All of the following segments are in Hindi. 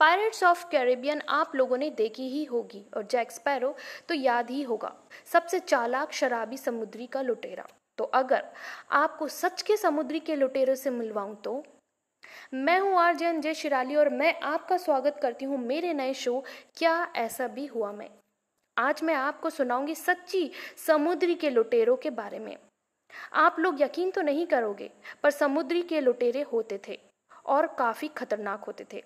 पायरेट्स ऑफ़ कैरेबियन आप लोगों ने देखी ही होगी और जैक स्पैरो तो याद ही होगा, सबसे चालाक शराबी समुद्री का लुटेरा। तो अगर आपको सच के समुद्री के लुटेरों से मिलवाऊं तो? मैं हूँ आरजे जय शिराली और मैं आपका स्वागत करती हूँ मेरे नए शो क्या ऐसा भी हुआ मैं। आज मैं आपको सुनाऊँगी सच्ची समुद्री के लुटेरों के बारे में। आप लोग यकीन तो नहीं करोगे, पर समुद्री के लुटेरे होते थे और काफ़ी खतरनाक होते थे।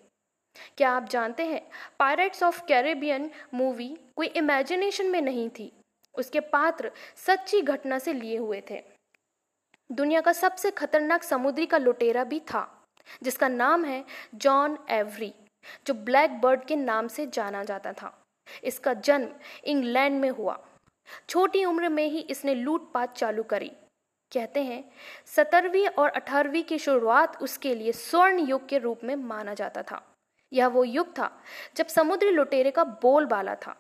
क्या आप जानते हैं पायरेट्स ऑफ़ कैरेबियन मूवी कोई इमेजिनेशन में नहीं थी। उसके पात्र सच्ची घटना से लिए हुए थे। दुनिया का सबसे खतरनाक समुद्री का लुटेरा भी था, जिसका नाम है जॉन एवरी जो ब्लैक बर्ड के नाम से जाना जाता था। इसका जन्म इंग्लैंड में हुआ। छोटी उम्र में ही इसने लूटपाट चालू करी। कहते हैं, सत्रहवीं और अठारहवीं की शुरुआत उसके लिए स्वर्ण युग के रूप में माना जाता था। यह वो युग था, जब समुद्री लुटेरे का बोलबाला था।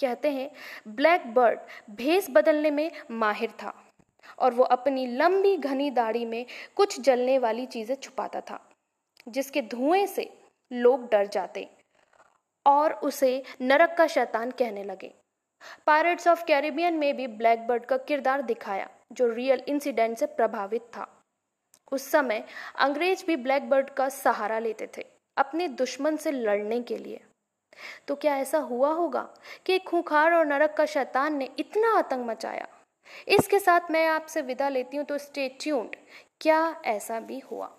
कहते हैं, ब्लैक बर्ड भेस बदलने में माहिर था और वो अपनी लंबी घनी दाढ़ी में कुछ जलने वाली चीज़ें छुपाता था, जिसके धुएँ से लोग डर जाते और उसे नरक का शैतान कहने लगे। पायरेट्स ऑफ़ कैरिबियन में भी ब्लैक बर्ड का किरदार दिखाया, जो रियल इंसिडेंट से प्रभावित था। उस समय अंग्रेज़ भी ब्लैक बर्ड का सहारा लेते थे। अपने दुश्मन से लड़ने के लिए। तो क्या ऐसा हुआ होगा कि खूंखार और नरक का शैतान ने इतना आतंक मचाया? इसके साथ मैं आपसे विदा लेती हूँ तो स्टे ट्यून्ड क्या ऐसा भी हुआ?